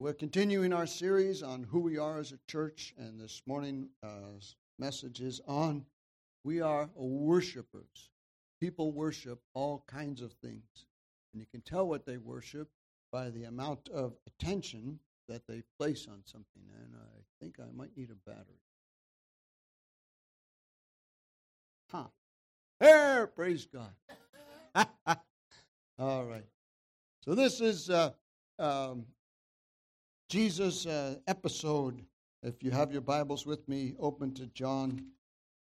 We're continuing our series on who we are as a church, and this morning's uh, message is on we are worshipers. People worship all kinds of things, and you can tell what they worship by the amount of attention that they place on something. And I think I might need a battery. Huh. There, praise God. all right. So this is uh, um, Jesus uh, episode. If you have your Bibles with me, open to John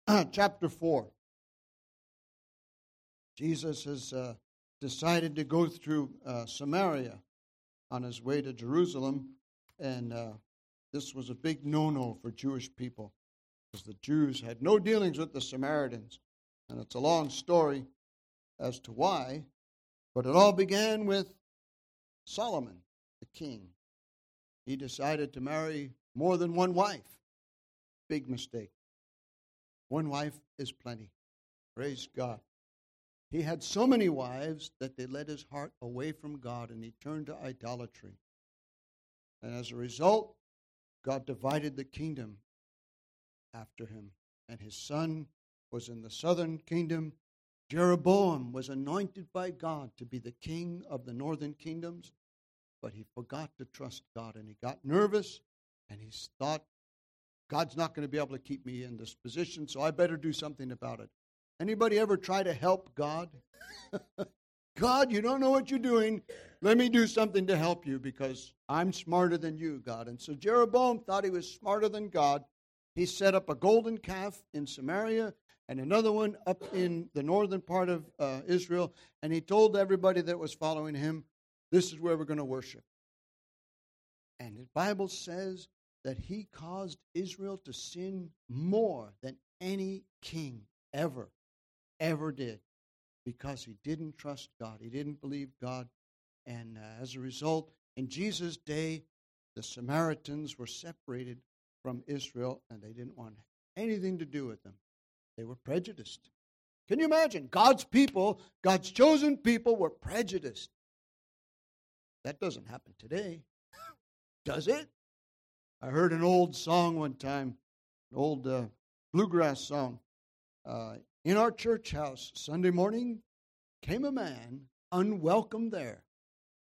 chapter 4. Jesus has uh, decided to go through uh, Samaria on his way to Jerusalem, and uh, this was a big no no for Jewish people because the Jews had no dealings with the Samaritans. And it's a long story as to why, but it all began with Solomon, the king he decided to marry more than one wife. Big mistake. One wife is plenty. Praise God. He had so many wives that they led his heart away from God and he turned to idolatry. And as a result, God divided the kingdom after him. And his son was in the southern kingdom. Jeroboam was anointed by God to be the king of the northern kingdoms but he forgot to trust God and he got nervous and he thought, God's not going to be able to keep me in this position, so I better do something about it. Anybody ever try to help God? God, you don't know what you're doing. Let me do something to help you because I'm smarter than you, God. And so Jeroboam thought he was smarter than God. He set up a golden calf in Samaria and another one up in the northern part of uh, Israel. And he told everybody that was following him, this is where we're going to worship. And the Bible says that he caused Israel to sin more than any king ever, ever did because he didn't trust God. He didn't believe God. And uh, as a result, in Jesus' day, the Samaritans were separated from Israel and they didn't want anything to do with them. They were prejudiced. Can you imagine? God's people, God's chosen people, were prejudiced. That doesn't happen today, does it? I heard an old song one time, an old uh, bluegrass song. Uh, in our church house, Sunday morning, came a man unwelcome there.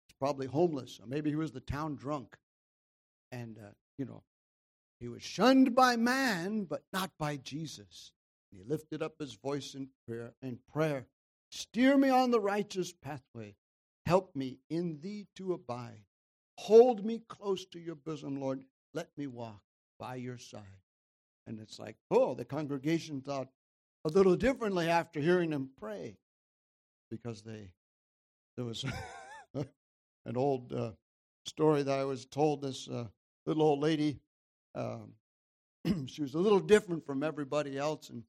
He's probably homeless, or maybe he was the town drunk. And, uh, you know, he was shunned by man, but not by Jesus. He lifted up his voice in prayer, in prayer. Steer me on the righteous pathway. Help me in thee to abide. Hold me close to your bosom, Lord. Let me walk by your side. And it's like, oh, the congregation thought a little differently after hearing him pray because they, there was an old uh, story that I was told this uh, little old lady, um, she was a little different from everybody else and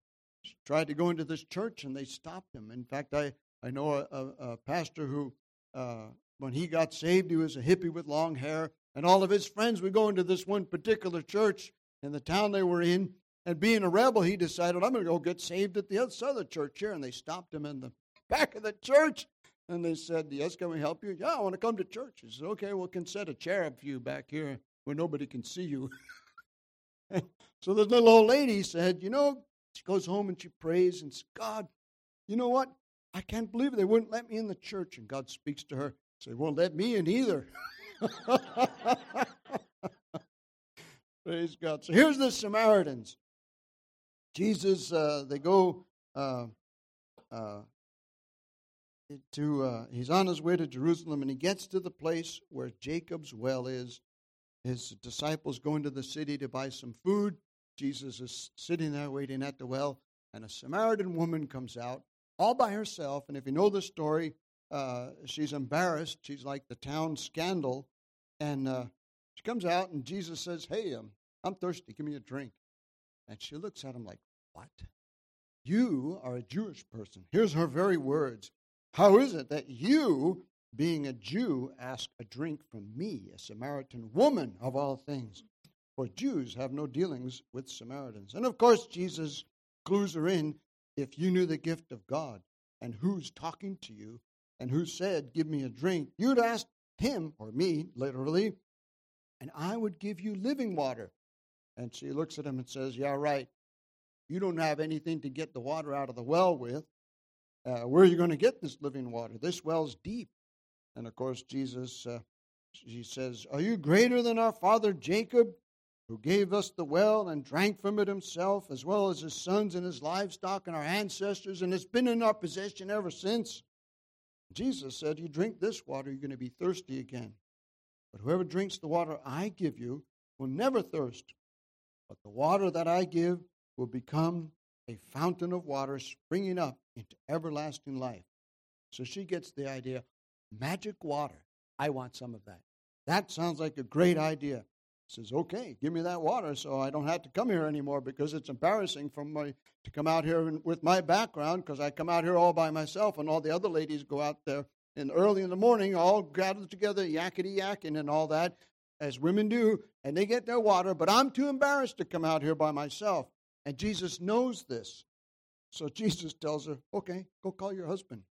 tried to go into this church and they stopped him. In fact, I, I know a, a, a pastor who uh, when he got saved, he was a hippie with long hair, and all of his friends would go into this one particular church in the town they were in. And being a rebel, he decided, I'm going to go get saved at the other church here. And they stopped him in the back of the church. And they said, Yes, can we help you? Yeah, I want to come to church. He said, Okay, we can set a chair up for you back here where nobody can see you. so this little old lady said, You know, she goes home and she prays and says, God, you know what? I can't believe it. They wouldn't let me in the church. And God speaks to her. Say, won't let me in either. Praise God. So here's the Samaritans. Jesus, uh, they go uh, uh, to, uh, he's on his way to Jerusalem and he gets to the place where Jacob's well is. His disciples go into the city to buy some food. Jesus is sitting there waiting at the well, and a Samaritan woman comes out all by herself. And if you know the story, uh, she's embarrassed. She's like the town scandal. And uh, she comes out, and Jesus says, Hey, um, I'm thirsty. Give me a drink. And she looks at him like, What? You are a Jewish person. Here's her very words How is it that you, being a Jew, ask a drink from me, a Samaritan woman of all things? For Jews have no dealings with Samaritans. And of course, Jesus clues her in if you knew the gift of God and who's talking to you and who said, Give me a drink, you'd ask him, or me, literally, and I would give you living water. And she looks at him and says, Yeah, right. You don't have anything to get the water out of the well with. Uh, where are you going to get this living water? This well's deep. And of course, Jesus, uh, she says, Are you greater than our father Jacob, who gave us the well and drank from it himself, as well as his sons and his livestock and our ancestors, and it's been in our possession ever since? Jesus said, You drink this water, you're going to be thirsty again. But whoever drinks the water I give you will never thirst. But the water that I give will become a fountain of water springing up into everlasting life. So she gets the idea magic water. I want some of that. That sounds like a great idea. Says, okay, give me that water so I don't have to come here anymore because it's embarrassing for me to come out here with my background because I come out here all by myself and all the other ladies go out there and early in the morning, all gathered together, yakety yakking and all that, as women do, and they get their water, but I'm too embarrassed to come out here by myself. And Jesus knows this. So Jesus tells her, okay, go call your husband.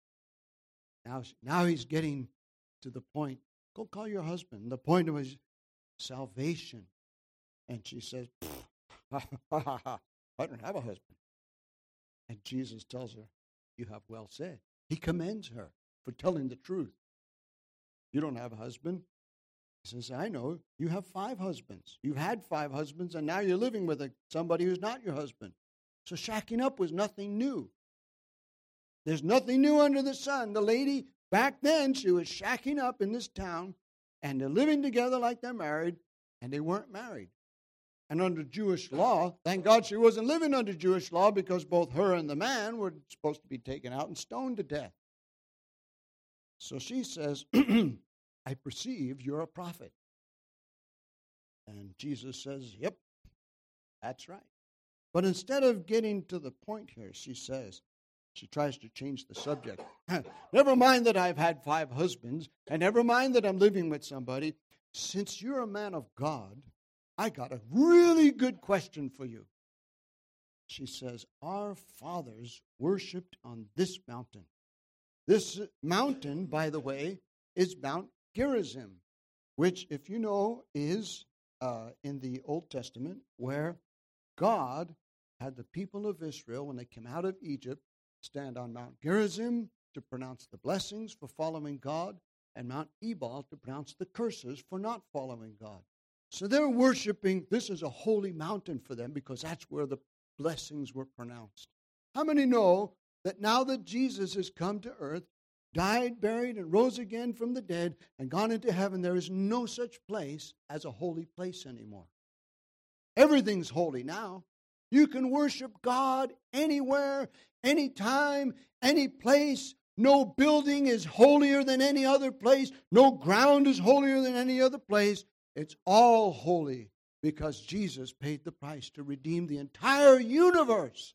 Now, now he's getting to the point. Go call your husband. The point his salvation. And she says, I don't have a husband. And Jesus tells her, You have well said. He commends her for telling the truth. You don't have a husband. He says, I know. You have five husbands. You've had five husbands, and now you're living with a, somebody who's not your husband. So shacking up was nothing new. There's nothing new under the sun. The lady, back then, she was shacking up in this town, and they're living together like they're married, and they weren't married. And under Jewish law, thank God she wasn't living under Jewish law because both her and the man were supposed to be taken out and stoned to death. So she says, I perceive you're a prophet. And Jesus says, Yep, that's right. But instead of getting to the point here, she says, she tries to change the subject. never mind that I've had five husbands, and never mind that I'm living with somebody. Since you're a man of God, I got a really good question for you. She says, Our fathers worshiped on this mountain. This mountain, by the way, is Mount Gerizim, which, if you know, is uh, in the Old Testament where God had the people of Israel, when they came out of Egypt, stand on Mount Gerizim to pronounce the blessings for following God, and Mount Ebal to pronounce the curses for not following God. So they're worshiping, this is a holy mountain for them because that's where the blessings were pronounced. How many know that now that Jesus has come to earth, died, buried, and rose again from the dead, and gone into heaven, there is no such place as a holy place anymore. Everything's holy now. You can worship God anywhere, anytime, any place. No building is holier than any other place. No ground is holier than any other place. It's all holy because Jesus paid the price to redeem the entire universe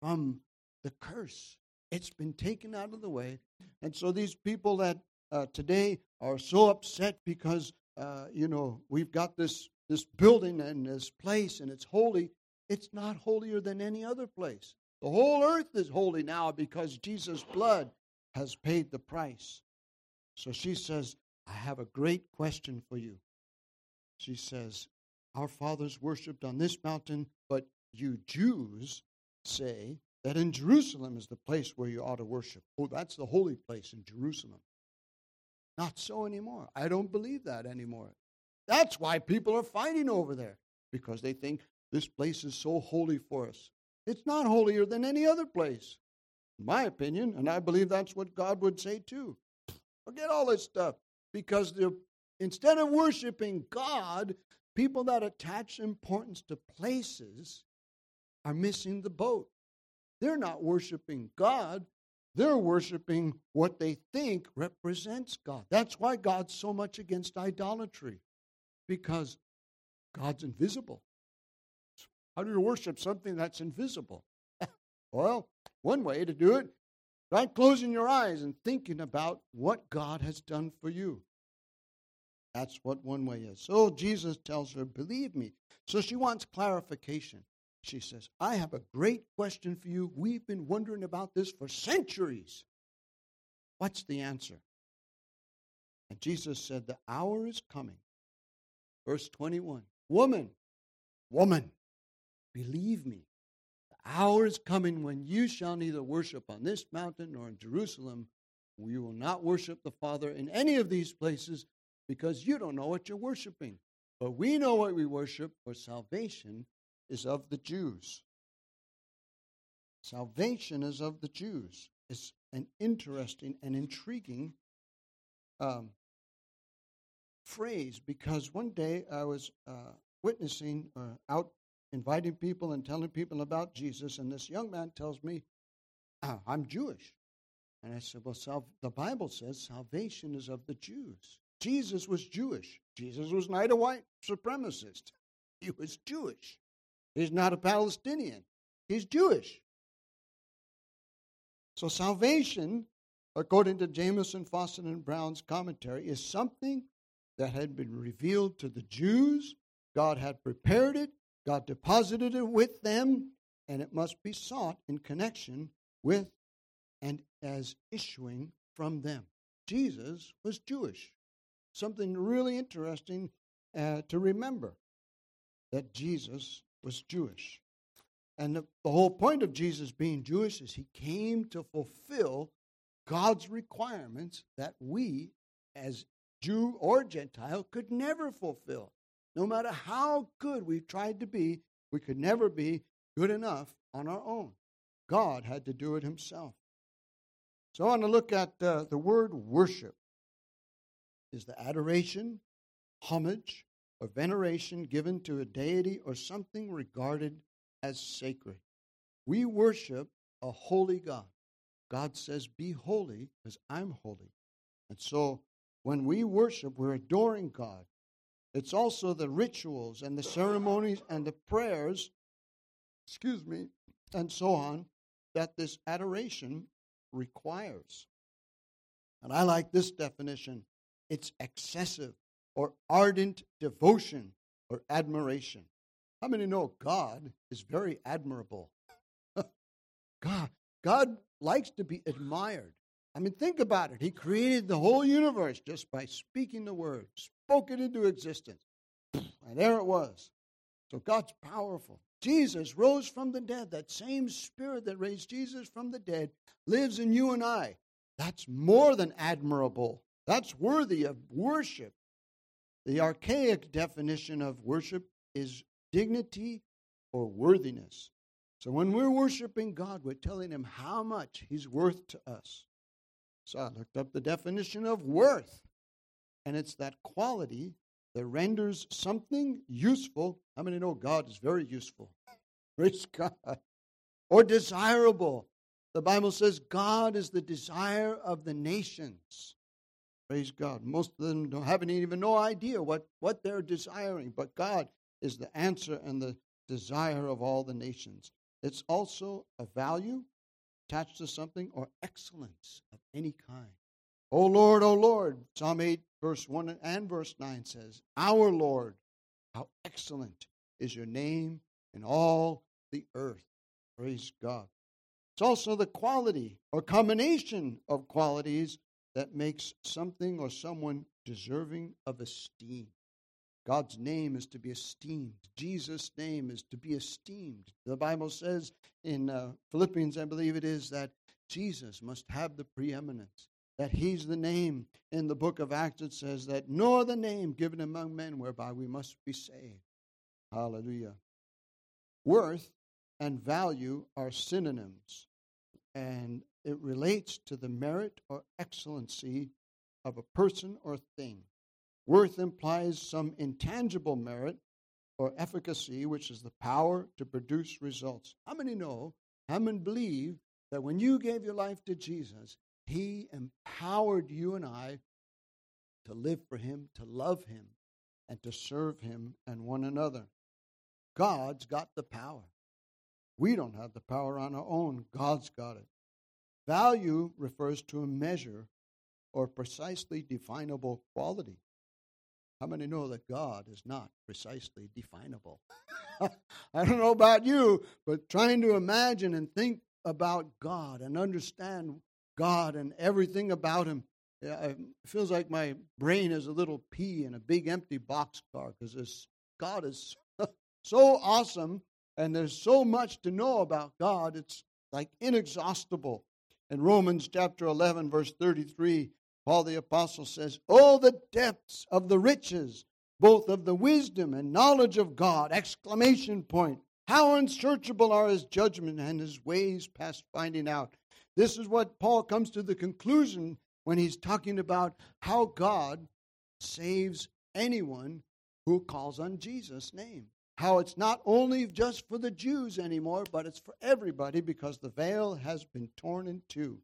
from the curse. It's been taken out of the way. And so these people that uh, today are so upset because, uh, you know, we've got this, this building and this place and it's holy, it's not holier than any other place. The whole earth is holy now because Jesus' blood has paid the price. So she says, I have a great question for you. She says, Our fathers worshipped on this mountain, but you Jews say that in Jerusalem is the place where you ought to worship. Oh, that's the holy place in Jerusalem. Not so anymore. I don't believe that anymore. That's why people are fighting over there, because they think this place is so holy for us. It's not holier than any other place, in my opinion, and I believe that's what God would say too. Forget all this stuff, because instead of worshiping God, people that attach importance to places are missing the boat. They're not worshiping God, they're worshiping what they think represents God. That's why God's so much against idolatry, because God's invisible. How do you worship something that's invisible? well, one way to do it, by closing your eyes and thinking about what God has done for you. That's what one way is. So Jesus tells her, believe me. So she wants clarification. She says, I have a great question for you. We've been wondering about this for centuries. What's the answer? And Jesus said, The hour is coming Verse 21 Woman, woman, believe me, the hour is coming when you shall neither worship on this mountain nor in Jerusalem. You will not worship the Father in any of these places because you don't know what you're worshiping. But we know what we worship, for salvation is of the Jews. Salvation is of the Jews. It's an interesting and intriguing um, phrase because one day I was uh, witnessing uh, out inviting people and telling people about Jesus, and this young man tells me, ah, I'm Jewish. And I said, Well, sal- the Bible says salvation is of the Jews. Jesus was Jewish. Jesus was not a white supremacist. He was Jewish. He's not a Palestinian. He's Jewish. So salvation, according to Jamieson, Fausset, and Brown's commentary, is something that had been revealed to the Jews. God had prepared it, God deposited it with them, and it must be sought in connection with and as issuing from them. Jesus was Jewish. Something really interesting uh, to remember that Jesus was Jewish. And the, the whole point of Jesus being Jewish is he came to fulfill God's requirements that we, as Jew or Gentile, could never fulfill. No matter how good we tried to be, we could never be good enough on our own. God had to do it himself. So I want to look at uh, the word worship. Is the adoration, homage, or veneration given to a deity or something regarded as sacred. We worship a holy God. God says, Be holy because I'm holy. And so when we worship, we're adoring God. It's also the rituals and the ceremonies and the prayers, excuse me, and so on, that this adoration requires. And I like this definition it's excessive or ardent devotion or admiration. How many know God is very admirable? God, God likes to be admired. I mean, think about it. He created the whole universe just by speaking the word, spoke it into existence. And there it was. So God's powerful. Jesus rose from the dead. That same spirit that raised Jesus from the dead lives in you and I. That's more than admirable. That's worthy of worship. The archaic definition of worship is dignity or worthiness. So when we're worshiping God, we're telling Him how much He's worth to us. So I looked up the definition of worth, and it's that quality that renders something useful. How many know God is very useful? Praise God. Or desirable. The Bible says God is the desire of the nations. Praise God. Most of them don't have even no idea what, what they're desiring, but God is the answer and the desire of all the nations. It's also a value attached to something or excellence of any kind. O Lord, O Lord, Psalm 8, verse 1 and verse 9 says, Our Lord, how excellent is your name in all the earth. Praise God. It's also the quality or combination of qualities that makes something or someone deserving of esteem. God's name is to be esteemed. Jesus' name is to be esteemed. The Bible says in uh, Philippians, I believe it is, that Jesus must have the preeminence, that he's the name. In the book of Acts, it says that no other name given among men whereby we must be saved. Hallelujah. Worth and value are synonyms. And it relates to the merit or excellency of a person or thing. Worth implies some intangible merit or efficacy, which is the power to produce results. How many know, how many believe that when you gave your life to Jesus, He empowered you and I to live for Him, to love Him, and to serve Him and one another? God's got the power. We don't have the power on our own, God's got it. Value refers to a measure or precisely definable quality. How many know that God is not precisely definable? I don't know about you, but trying to imagine and think about God and understand God and everything about Him, it feels like my brain is a little pea in a big empty boxcar because this God is so awesome and there's so much to know about God. It's like inexhaustible. In Romans chapter 11, verse 33, Paul the Apostle says, Oh, the depths of the riches, both of the wisdom and knowledge of God! Exclamation point. How unsearchable are his judgment and his ways past finding out. This is what Paul comes to the conclusion when he's talking about how God saves anyone who calls on Jesus' name. How it's not only just for the Jews anymore, but it's for everybody because the veil has been torn in two.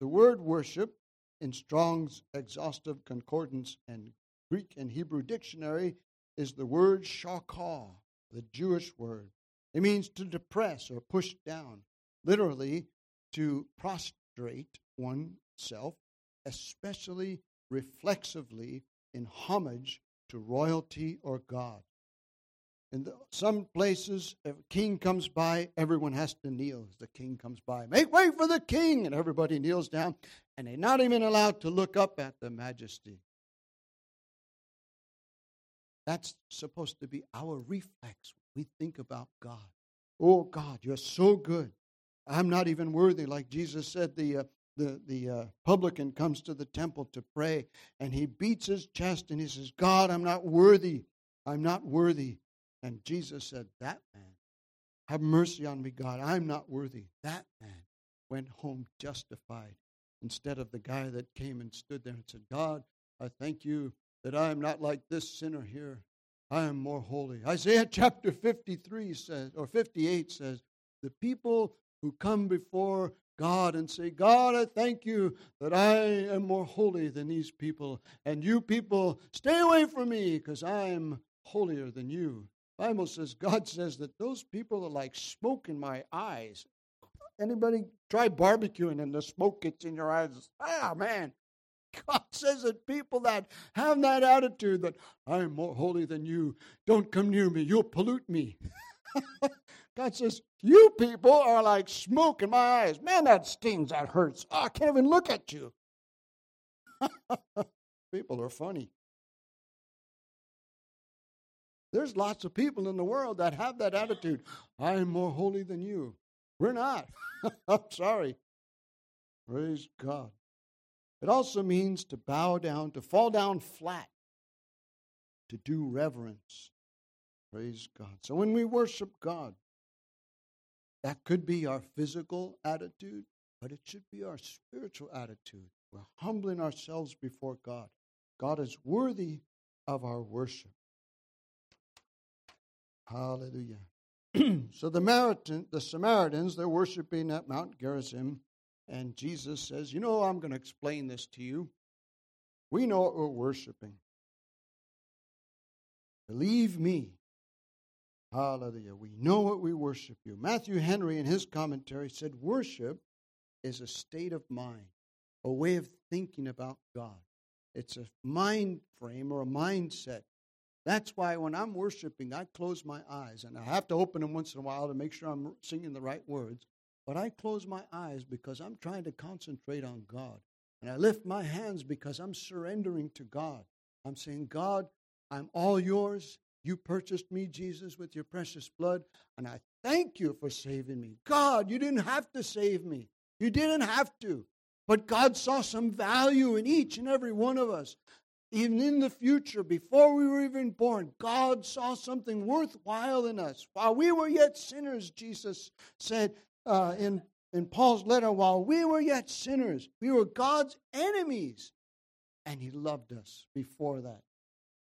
The word worship in Strong's exhaustive concordance and Greek and Hebrew dictionary is the word shakah, the Jewish word. It means to depress or push down, literally to prostrate oneself, especially reflexively in homage to royalty or God. In the, some places, if a king comes by, everyone has to kneel as the king comes by. Make way for the king! And everybody kneels down, and they're not even allowed to look up at the majesty. That's supposed to be our reflex when we think about God. Oh, God, you're so good. I'm not even worthy. Like Jesus said, the, uh, the, the uh, publican comes to the temple to pray, and he beats his chest and he says, God, I'm not worthy. I'm not worthy. And Jesus said, That man, have mercy on me, God. I'm not worthy. That man went home justified instead of the guy that came and stood there and said, God, I thank you that I am not like this sinner here. I am more holy. Isaiah chapter 53 says, or 58 says, the people who come before God and say, God, I thank you that I am more holy than these people. And you people, stay away from me because I am holier than you. Bible says, God says that those people are like smoke in my eyes. Anybody try barbecuing and the smoke gets in your eyes? Ah, man. God says that people that have that attitude that I'm more holy than you, don't come near me, you'll pollute me. God says, You people are like smoke in my eyes. Man, that stings, that hurts. Oh, I can't even look at you. people are funny. There's lots of people in the world that have that attitude. I'm more holy than you. We're not. I'm sorry. Praise God. It also means to bow down, to fall down flat, to do reverence. Praise God. So when we worship God, that could be our physical attitude, but it should be our spiritual attitude. We're humbling ourselves before God. God is worthy of our worship. Hallelujah. so the, Maritan, the Samaritans, they're worshiping at Mount Gerizim, and Jesus says, You know, I'm going to explain this to you. We know what we're worshiping. Believe me. Hallelujah. We know what we worship you. Matthew Henry, in his commentary, said, Worship is a state of mind, a way of thinking about God. It's a mind frame or a mindset that's why when I'm worshiping, I close my eyes, and I have to open them once in a while to make sure I'm singing the right words. But I close my eyes because I'm trying to concentrate on God. And I lift my hands because I'm surrendering to God. I'm saying, God, I'm all yours. You purchased me, Jesus, with your precious blood, and I thank you for saving me. God, you didn't have to save me. You didn't have to. But God saw some value in each and every one of us even in the future, before we were even born, God saw something worthwhile in us. While we were yet sinners, Jesus said uh, in, in Paul's letter, while we were yet sinners, we were God's enemies. And He loved us before that.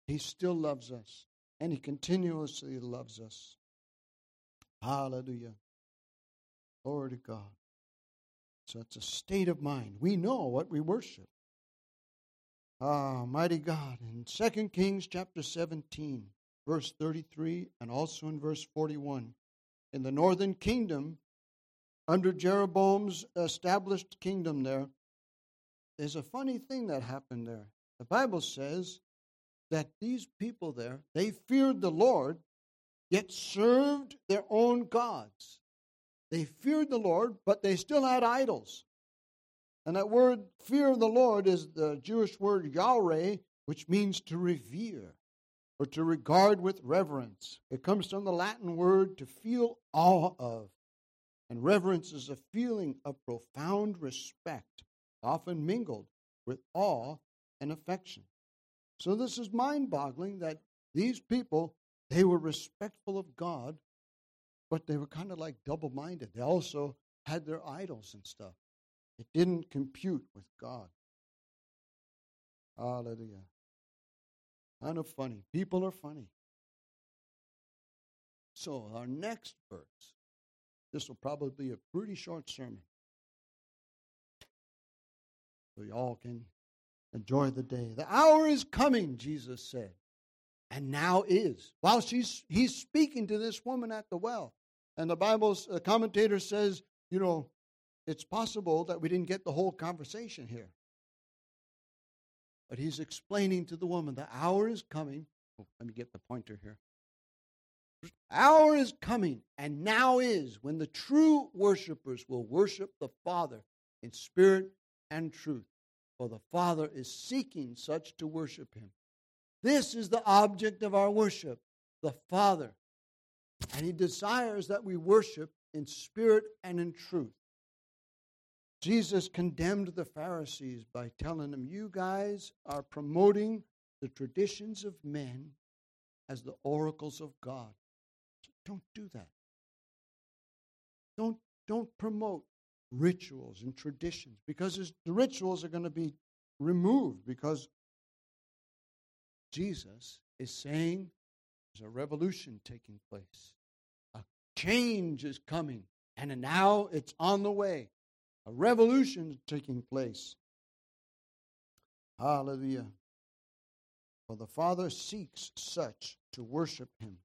He still loves us, and He continuously loves us. Hallelujah. Glory to God. So it's a state of mind. We know what we worship. Ah, mighty God. In 2 Kings chapter 17, verse 33, and also in verse 41, in the northern kingdom, under Jeroboam's established kingdom there, there's a funny thing that happened there. The Bible says that these people there, they feared the Lord, yet served their own gods. They feared the Lord, but they still had idols. And that word fear of the Lord is the Jewish word yare, which means to revere or to regard with reverence. It comes from the Latin word to feel awe of. And reverence is a feeling of profound respect, often mingled with awe and affection. So this is mind-boggling that these people, they were respectful of God, but they were kind of like double-minded. They also had their idols and stuff. It didn't compute with God. Hallelujah. Kind of funny. People are funny. So, our next verse, this will probably be a pretty short sermon. So, y'all can enjoy the day. The hour is coming, Jesus said, and now is. While she's, he's speaking to this woman at the well. And the Bible's commentator says, you know, it's possible that we didn't get the whole conversation here. But he's explaining to the woman, the hour is coming. Oh, let me get the pointer here. Hour is coming, and now is when the true worshipers will worship the Father in spirit and truth. For the Father is seeking such to worship him. This is the object of our worship, the Father. And he desires that we worship in spirit and in truth. Jesus condemned the Pharisees by telling them, You guys are promoting the traditions of men as the oracles of God. Don't do that. Don't, don't promote rituals and traditions because the rituals are going to be removed because Jesus is saying there's a revolution taking place. A change is coming, and now it's on the way. A revolution is taking place. Hallelujah. For the Father seeks such to worship him.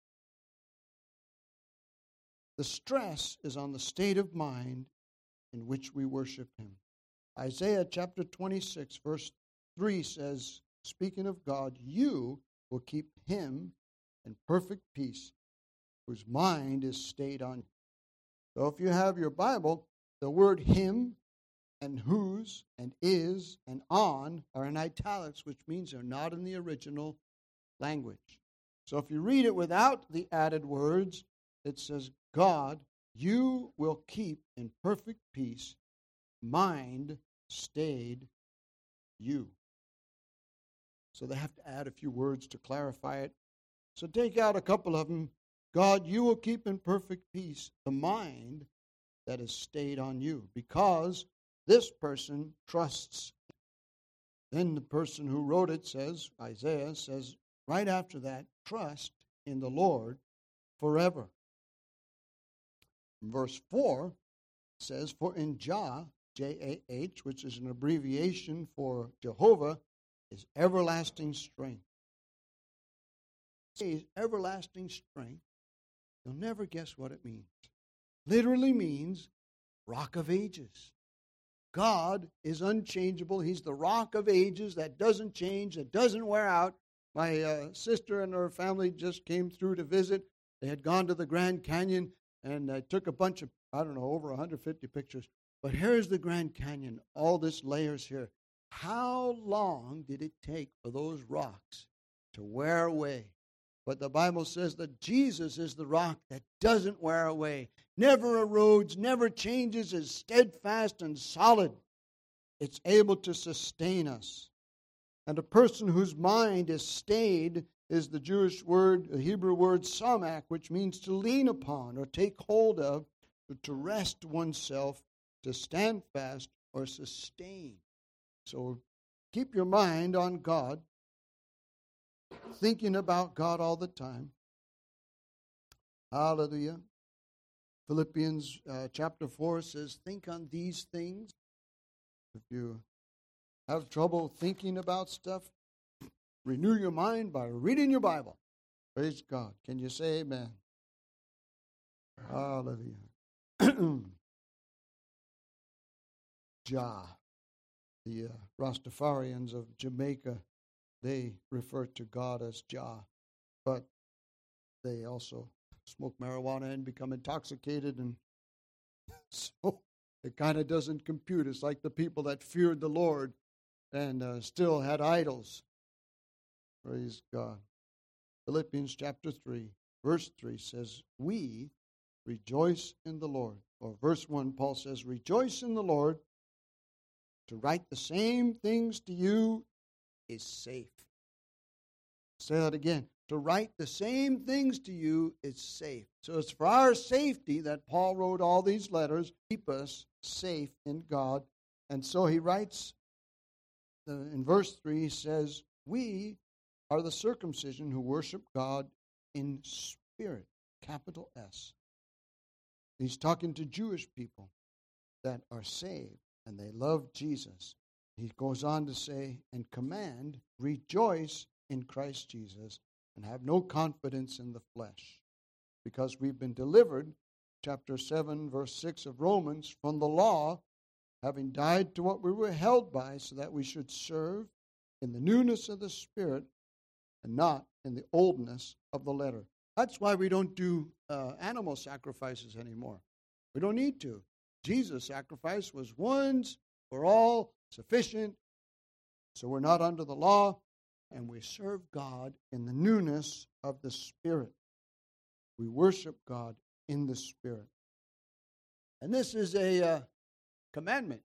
The stress is on the state of mind in which we worship him. Isaiah chapter 26, verse 3 says, Speaking of God, you will keep him in perfect peace, whose mind is stayed on you. So if you have your Bible, the word him and whose and is and on are in italics, which means they're not in the original language. So if you read it without the added words, it says, God, you will keep in perfect peace mind stayed you. So they have to add a few words to clarify it. So take out a couple of them. God, you will keep in perfect peace the mind that is stayed on you because this person trusts. Then the person who wrote it says, Isaiah says, right after that, trust in the Lord forever. Verse 4 says, For in Jah, J A H, which is an abbreviation for Jehovah, is everlasting strength. Say everlasting strength. You'll never guess what it means. Literally means rock of ages. God is unchangeable. He's the rock of ages that doesn't change, that doesn't wear out. My uh, sister and her family just came through to visit. They had gone to the Grand Canyon and I took a bunch of, I don't know, over 150 pictures. But here's the Grand Canyon, all this layers here. How long did it take for those rocks to wear away? But the Bible says that Jesus is the rock that doesn't wear away, never erodes, never changes, is steadfast and solid. It's able to sustain us. And a person whose mind is stayed is the Jewish word, the Hebrew word samak, which means to lean upon or take hold of, to rest oneself, to stand fast or sustain. So keep your mind on God, thinking about God all the time. Hallelujah. Philippians uh, chapter 4 says, Think on these things. If you have trouble thinking about stuff, Renew your mind by reading your Bible. Praise God. Can you say amen? Hallelujah. Jah, the uh, Rastafarians of Jamaica, they refer to God as Jah, but they also smoke marijuana and become intoxicated, and so it kind of doesn't compute. It's like the people that feared the Lord and uh, still had idols. Praise God. Philippians chapter 3, verse 3 says, We rejoice in the Lord. Or verse 1, Paul says, Rejoice in the Lord. To write the same things to you is safe. Say that again. To write the same things to you is safe. So it's for our safety that Paul wrote all these letters, keep us safe in God. And so he writes uh, in verse 3 he says, We are the circumcision who worship God in spirit, capital S. He's talking to Jewish people that are saved and they love Jesus. He goes on to say, and command, rejoice in Christ Jesus and have no confidence in the flesh, because we've been delivered, chapter 7, verse 6 of Romans, from the law, having died to what we were held by, so that we should serve in the newness of the Spirit and not in the oldness of the letter. That's why we don't do uh, animal sacrifices anymore. We don't need to. Jesus' sacrifice was once for all sufficient. So we're not under the law, and we serve God in the newness of the Spirit. We worship God in the Spirit. And this is a uh, commandment.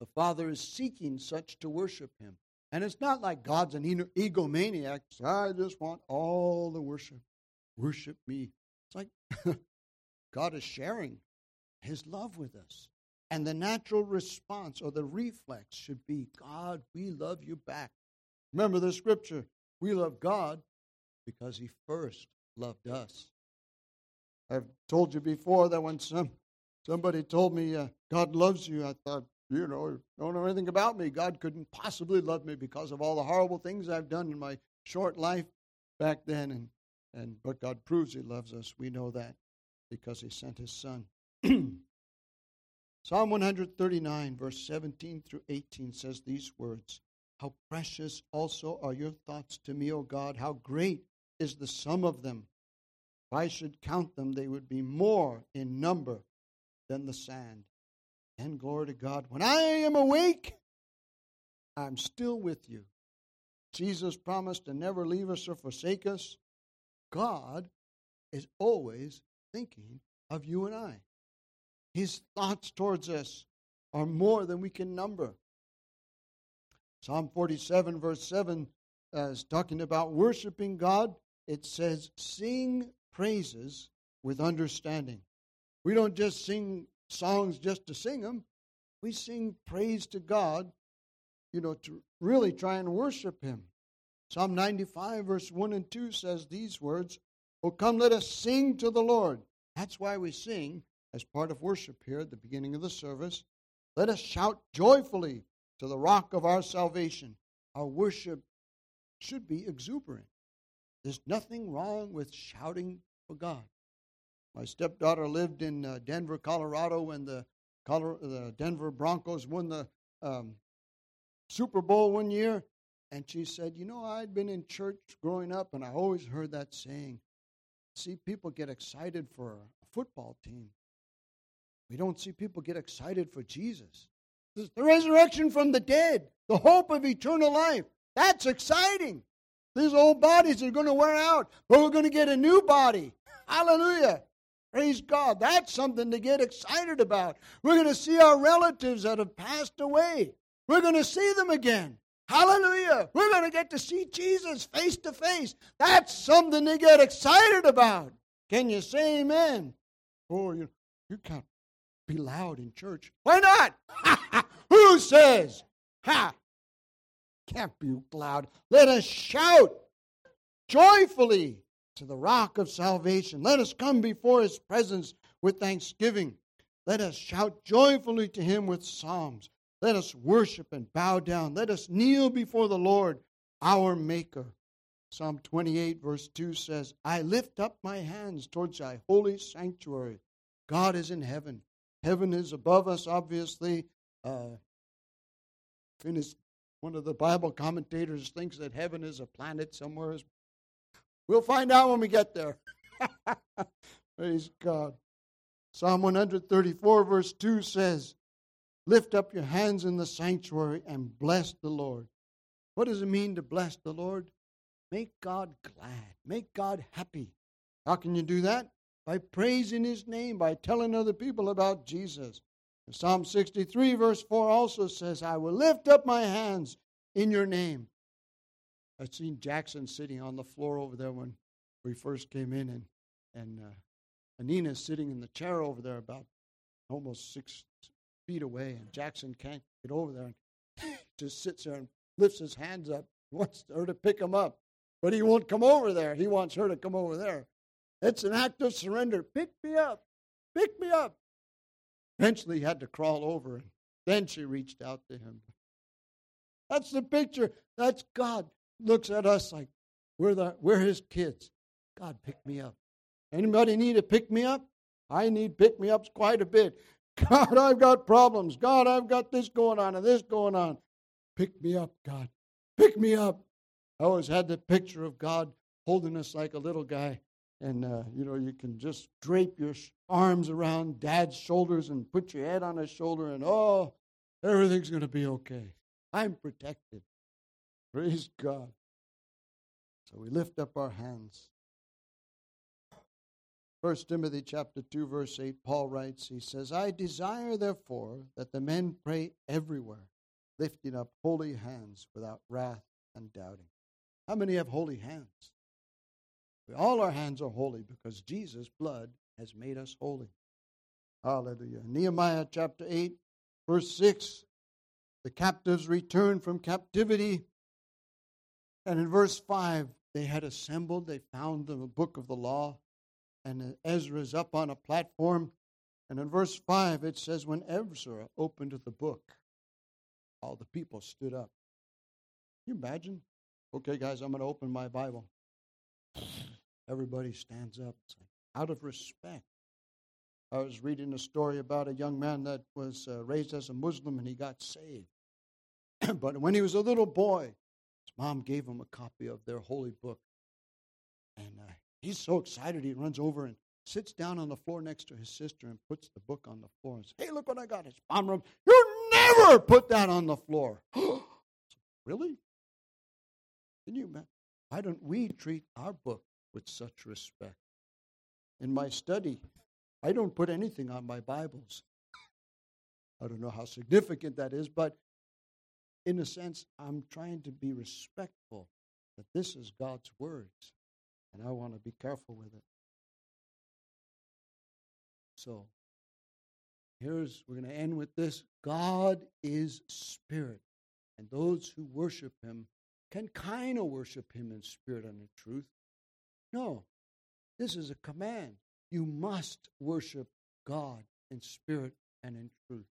The Father is seeking such to worship Him. And it's not like God's an egomaniac. I just want all the worship. Worship me. It's like God is sharing His love with us. And the natural response or the reflex should be God, we love you back. Remember the scripture we love God because He first loved us. I've told you before that when some somebody told me uh, God loves you, I thought, you know, don't know anything about me. God couldn't possibly love me because of all the horrible things I've done in my short life back then. And, and but God proves He loves us. We know that because He sent His Son. Psalm 139, verse 17 through 18 says these words How precious also are your thoughts to me, O God! How great is the sum of them! If I should count them, they would be more in number than the sand. And glory to God, when I am awake, I'm still with you. Jesus promised to never leave us or forsake us. God is always thinking of you and I. His thoughts towards us are more than we can number. Psalm 47, verse 7, uh, is talking about worshiping God. It says, Sing praises with understanding. We don't just sing songs just to sing them, we sing praise to God, you know, to really try and worship Him. Psalm 95, verse 1 and 2 says these words Oh, come, let us sing to the Lord. That's why we sing as part of worship here at the beginning of the service. Let us shout joyfully to the rock of our salvation. Our worship should be exuberant. There's nothing wrong with shouting for God. My stepdaughter lived in uh, Denver, Colorado, when the, Colorado, the Denver Broncos won the um, Super Bowl one year. And she said, You know, I'd been in church growing up, and I always heard that saying. See, people get excited for a football team, we don't see people get excited for Jesus. The resurrection from the dead, the hope of eternal life. That's exciting. These old bodies are going to wear out, but we're going to get a new body. Hallelujah. Praise God. That's something to get excited about. We're going to see our relatives that have passed away. We're going to see them again. Hallelujah. We're going to get to see Jesus face to face. That's something to get excited about. Can you say amen? Oh, you, you can't be loud in church. Why not? Who says? Ha! Can't be loud. Let us shout joyfully to the rock of salvation. Let us come before his presence with thanksgiving. Let us shout joyfully to him with psalms. Let us worship and bow down. Let us kneel before the Lord, our Maker. Psalm 28, verse 2 says, I lift up my hands towards thy holy sanctuary. God is in heaven. Heaven is above us, obviously. Uh, one of the Bible commentators thinks that heaven is a planet somewhere. We'll find out when we get there. Praise God. Psalm 134, verse 2 says, Lift up your hands in the sanctuary and bless the Lord. What does it mean to bless the Lord? Make God glad, make God happy. How can you do that? By praising His name, by telling other people about Jesus. Psalm 63, verse 4 also says, I will lift up my hands in your name. I'd seen Jackson sitting on the floor over there when we first came in, and, and uh, Anina's sitting in the chair over there about almost six feet away, and Jackson can't get over there and just sits there and lifts his hands up, wants her to pick him up. But he won't come over there. He wants her to come over there. It's an act of surrender. Pick me up. Pick me up. Eventually, he had to crawl over, and then she reached out to him. That's the picture. That's God looks at us like we're the we're his kids. God, pick me up. Anybody need to pick me up? I need pick me ups quite a bit. God, I've got problems. God, I've got this going on and this going on. Pick me up, God. Pick me up. I always had the picture of God holding us like a little guy. And, uh, you know, you can just drape your arms around dad's shoulders and put your head on his shoulder, and oh, everything's going to be okay. I'm protected. Praise God. So we lift up our hands. First Timothy chapter 2 verse 8 Paul writes he says I desire therefore that the men pray everywhere lifting up holy hands without wrath and doubting. How many have holy hands? All our hands are holy because Jesus' blood has made us holy. Hallelujah. Nehemiah chapter 8 verse 6 the captives returned from captivity and in verse 5, they had assembled, they found the book of the law, and Ezra is up on a platform. And in verse 5, it says, When Ezra opened the book, all the people stood up. Can you imagine? Okay, guys, I'm going to open my Bible. Everybody stands up out of respect. I was reading a story about a young man that was uh, raised as a Muslim and he got saved. but when he was a little boy, Mom gave him a copy of their holy book. And uh, he's so excited, he runs over and sits down on the floor next to his sister and puts the book on the floor and says, Hey, look what I got. His mom runs, You never put that on the floor. really? Can you imagine? Why don't we treat our book with such respect? In my study, I don't put anything on my Bibles. I don't know how significant that is, but in a sense, I'm trying to be respectful that this is God's words, and I want to be careful with it. So, here's, we're going to end with this God is spirit, and those who worship him can kind of worship him in spirit and in truth. No, this is a command. You must worship God in spirit and in truth.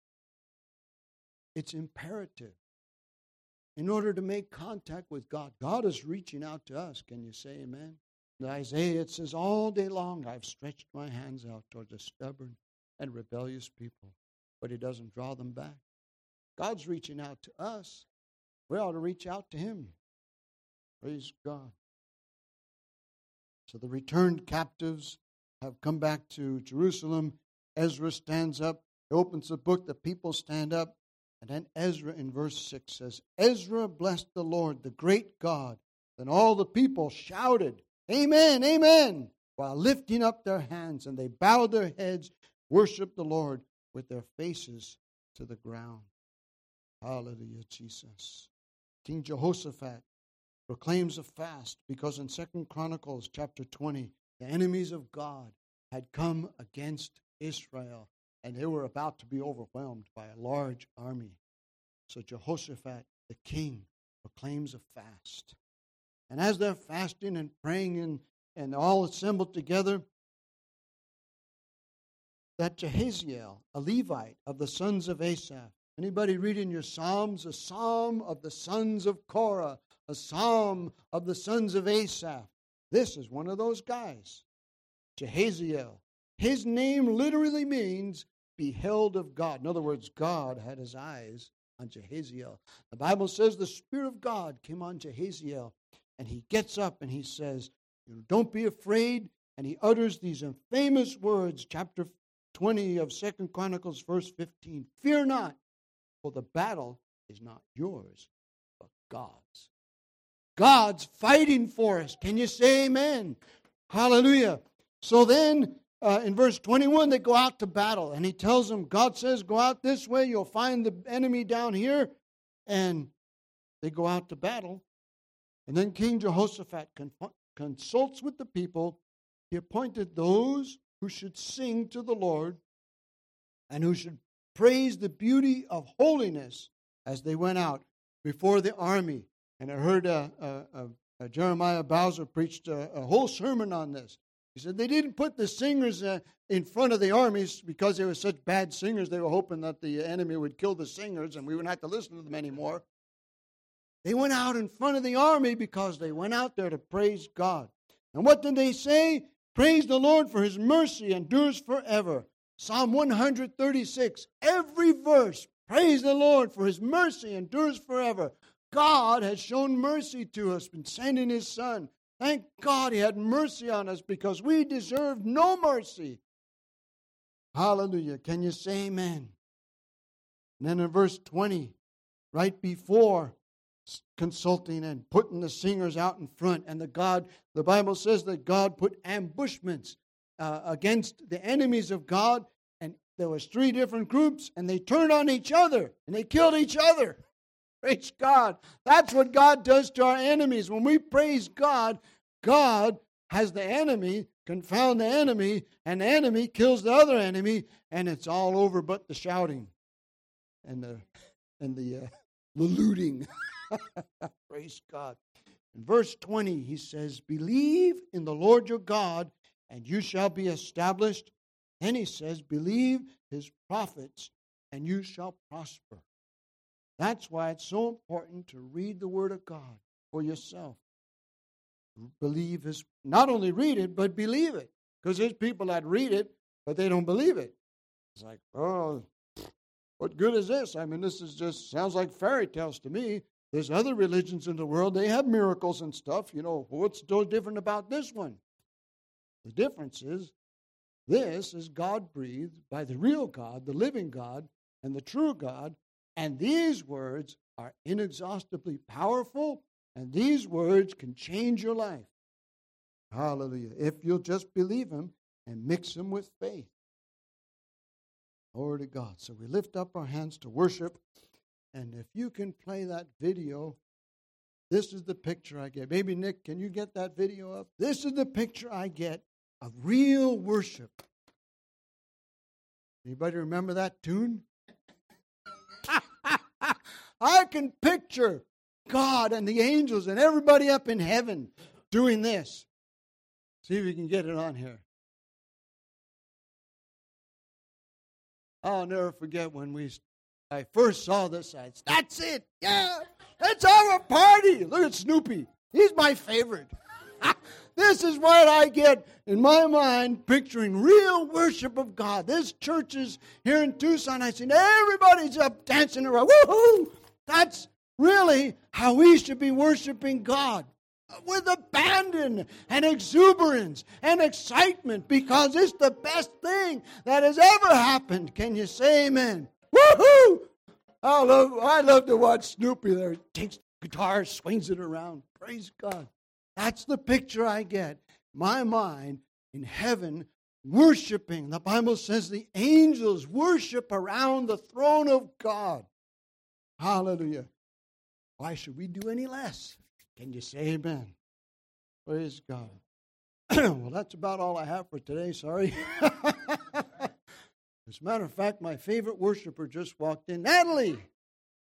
It's imperative in order to make contact with God. God is reaching out to us. Can you say amen? In Isaiah, it says, All day long I've stretched my hands out toward the stubborn and rebellious people, but He doesn't draw them back. God's reaching out to us. We ought to reach out to Him. Praise God. So the returned captives have come back to Jerusalem. Ezra stands up, he opens the book, the people stand up. And then Ezra in verse 6 says, Ezra blessed the Lord, the great God. Then all the people shouted, Amen, Amen, while lifting up their hands, and they bowed their heads, worshiped the Lord with their faces to the ground. Hallelujah, Jesus. King Jehoshaphat proclaims a fast because in Second Chronicles chapter 20, the enemies of God had come against Israel and they were about to be overwhelmed by a large army. So Jehoshaphat, the king, proclaims a fast. And as they're fasting and praying and, and all assembled together, that Jahaziel, a Levite of the sons of Asaph, anybody reading your Psalms? A psalm of the sons of Korah, a psalm of the sons of Asaph. This is one of those guys. Jahaziel. His name literally means beheld of God. In other words, God had his eyes on Jahaziel. The Bible says the Spirit of God came on Jahaziel, and he gets up and he says, Don't be afraid. And he utters these famous words, chapter 20 of Second Chronicles, verse 15. Fear not, for the battle is not yours, but God's. God's fighting for us. Can you say amen? Hallelujah. So then, uh, in verse 21, they go out to battle, and he tells them, God says, Go out this way, you'll find the enemy down here, and they go out to battle. And then King Jehoshaphat consults with the people. He appointed those who should sing to the Lord and who should praise the beauty of holiness as they went out before the army. And I heard uh, uh, uh, Jeremiah Bowser preached a, a, whole sermon on this. He said they didn't put the singers uh, in front of the armies because they were such bad singers. They were hoping that the enemy would kill the singers and we wouldn't have to listen to them anymore. They went out in front of the army because they went out there to praise God. And what did they say? Praise the Lord for his mercy endures forever. Psalm 136, every verse, praise the Lord for his mercy endures forever. God has shown mercy to us in sending his son. Thank God he had mercy on us because we deserved no mercy. Hallelujah. Can you say amen? And then in verse 20, right before consulting and putting the singers out in front, and the God, the Bible says that God put ambushments uh, against the enemies of God, and there was three different groups, and they turned on each other and they killed each other. Praise God. That's what God does to our enemies. When we praise God, God has the enemy confound the enemy, and the enemy kills the other enemy, and it's all over but the shouting and the and the uh, the looting. Praise God. In verse 20, he says, Believe in the Lord your God, and you shall be established. Then he says, Believe his prophets, and you shall prosper. That's why it's so important to read the Word of God for yourself. Believe his, not only read it, but believe it. Because there's people that read it, but they don't believe it. It's like, oh, what good is this? I mean, this is just sounds like fairy tales to me. There's other religions in the world, they have miracles and stuff. You know, what's so different about this one? The difference is this is God breathed by the real God, the living God, and the true God, and these words are inexhaustibly powerful, and these words can change your life. Hallelujah. If you'll just believe them and mix them with faith. Glory to God. So we lift up our hands to worship. And if you can play that video, this is the picture I get. Maybe Nick, can you get that video up? This is the picture I get of real worship. Anybody remember that tune? I can picture God and the angels and everybody up in heaven doing this. See if we can get it on here. I'll never forget when we I first saw this. "That's it, yeah, let's have a party." Look at Snoopy; he's my favorite. this is what I get in my mind, picturing real worship of God. This church is here in Tucson. I see everybody's up dancing around. Woohoo! That's really how we should be worshiping God with abandon and exuberance and excitement because it's the best thing that has ever happened. Can you say amen? Woohoo! I love, I love to watch Snoopy there. He takes the guitar, swings it around. Praise God. That's the picture I get. My mind in heaven worshiping. The Bible says the angels worship around the throne of God. Hallelujah. Why should we do any less? Can you say amen? Praise God. well, that's about all I have for today. Sorry. As a matter of fact, my favorite worshiper just walked in. Natalie,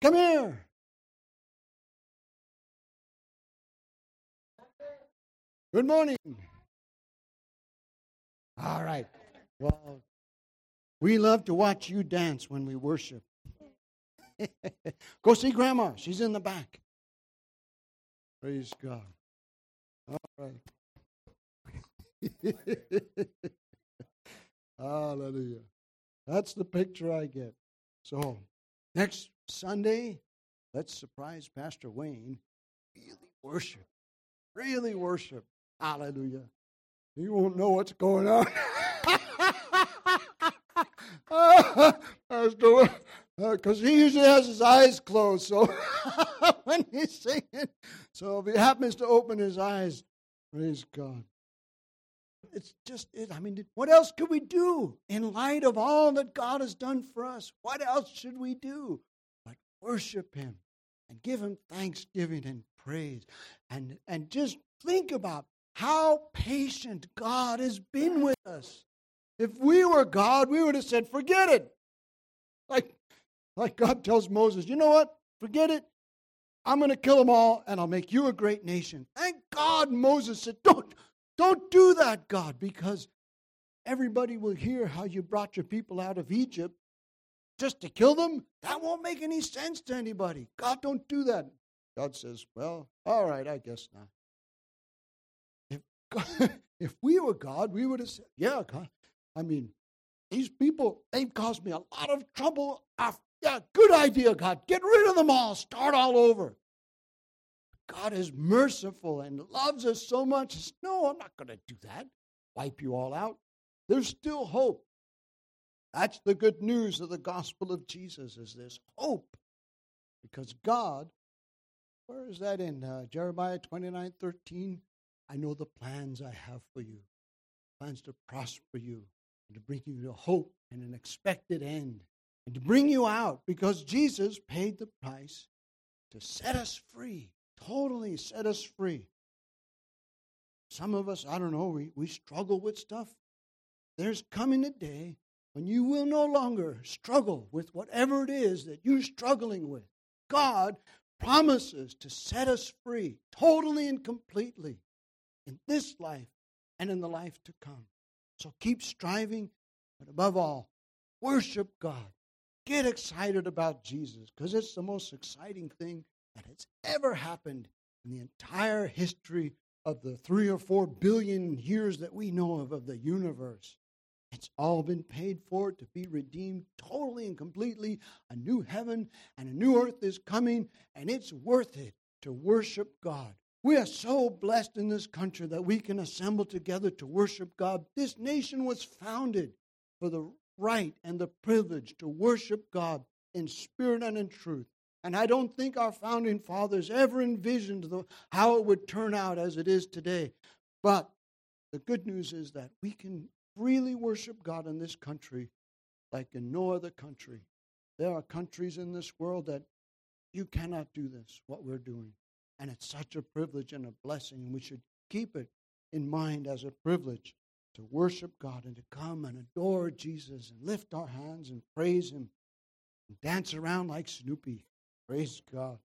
come here. Good morning. All right. Well, we love to watch you dance when we worship. Go see Grandma. She's in the back. Praise God. All right. Hallelujah. That's the picture I get. So, next Sunday, let's surprise Pastor Wayne. Really worship. Really worship. Hallelujah. He won't know what's going on. Pastor, Uh, because he usually has his eyes closed. So when he's singing, so if he happens to open his eyes, praise God. It's just it. I mean, what else could we do in light of all that God has done for us? What else should we do but worship Him and give Him thanksgiving and praise, and and just think about how patient God has been with us. If we were God, we would have said, "Forget it." Like, like God tells Moses, "You know what? Forget it. I'm going to kill them all, and I'll make you a great nation." Thank God, Moses said, "Don't." Don't do that, God, because everybody will hear how you brought your people out of Egypt just to kill them. That won't make any sense to anybody. God, don't do that. God says, Well, all right, I guess not. If, God, if we were God, we would have said, Yeah, God. I mean, these people, they've caused me a lot of trouble. Good idea, God. Get rid of them all. Start all over. God is merciful and loves us so much. No, I'm not going to do that. Wipe you all out. There's still hope. That's the good news of the gospel of Jesus is this hope. Because God, where is that in uh, Jeremiah 29, 13? I know the plans I have for you. Plans to prosper you and to bring you to hope and an expected end and to bring you out because Jesus paid the price to set us free totally set us free. Some of us, I don't know, we, we struggle with stuff. There's coming a day when you will no longer struggle with whatever it is that you're struggling with. God promises to set us free totally and completely in this life and in the life to come. So keep striving, but above all, worship God. Get excited about Jesus because it's the most exciting thing that has ever happened in the entire history of the three or four billion years that we know of of the universe. It's all been paid for to be redeemed totally and completely. A new heaven and a new earth is coming, and it's worth it to worship God. We are so blessed in this country that we can assemble together to worship God. This nation was founded for the right and the privilege to worship God in spirit and in truth. And I don't think our founding fathers ever envisioned the, how it would turn out as it is today. But the good news is that we can freely worship God in this country like in no other country. There are countries in this world that you cannot do this, what we're doing. And it's such a privilege and a blessing, and we should keep it in mind as a privilege to worship God and to come and adore Jesus and lift our hands and praise Him and dance around like Snoopy. Praise God.